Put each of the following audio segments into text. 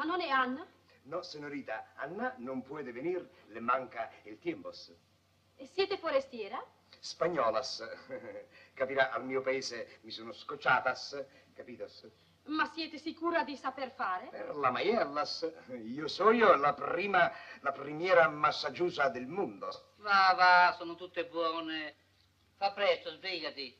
Ma non è Anna? No, señorita, Anna non può venir, le manca il tiempos. E siete forestiera? Spagnolas. Capirà, al mio paese mi sono scocciatas, capitas? Ma siete sicura di saper fare? Per la maiellas. Io so io la prima, la primiera massaggiusa del mondo. Va, va, sono tutte buone. Fa presto, sbrigati.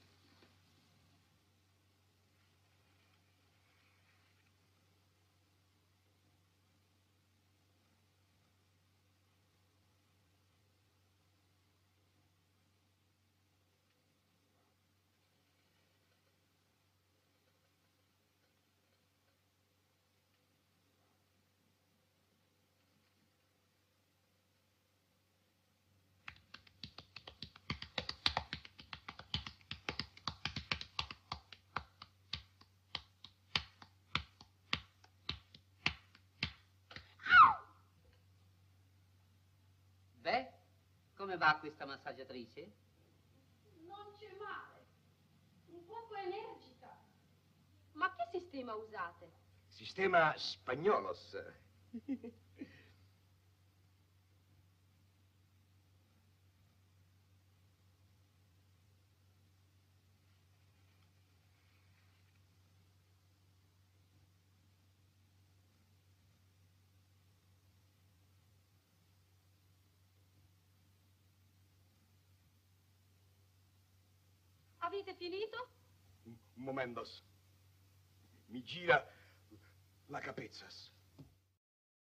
Come va questa massaggiatrice? Non c'è male. Un poco energica. Ma che sistema usate? Sistema spagnolos. Avete finito? Momentos. Mi gira la capezzas.